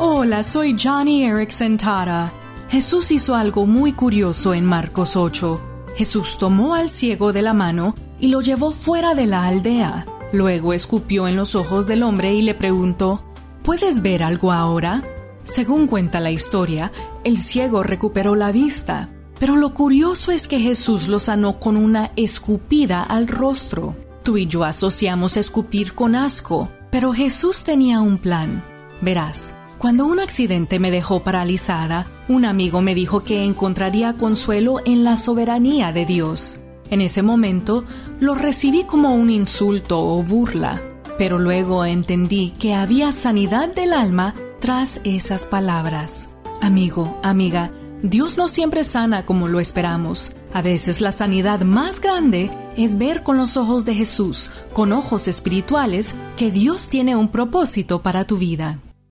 Hola, soy Johnny Erickson Tara. Jesús hizo algo muy curioso en Marcos 8. Jesús tomó al ciego de la mano y lo llevó fuera de la aldea. Luego escupió en los ojos del hombre y le preguntó, ¿Puedes ver algo ahora? Según cuenta la historia, el ciego recuperó la vista, pero lo curioso es que Jesús lo sanó con una escupida al rostro. Tú y yo asociamos escupir con asco, pero Jesús tenía un plan. Verás, cuando un accidente me dejó paralizada, un amigo me dijo que encontraría consuelo en la soberanía de Dios. En ese momento lo recibí como un insulto o burla, pero luego entendí que había sanidad del alma tras esas palabras. Amigo, amiga, Dios no siempre sana como lo esperamos. A veces la sanidad más grande es ver con los ojos de Jesús, con ojos espirituales, que Dios tiene un propósito para tu vida.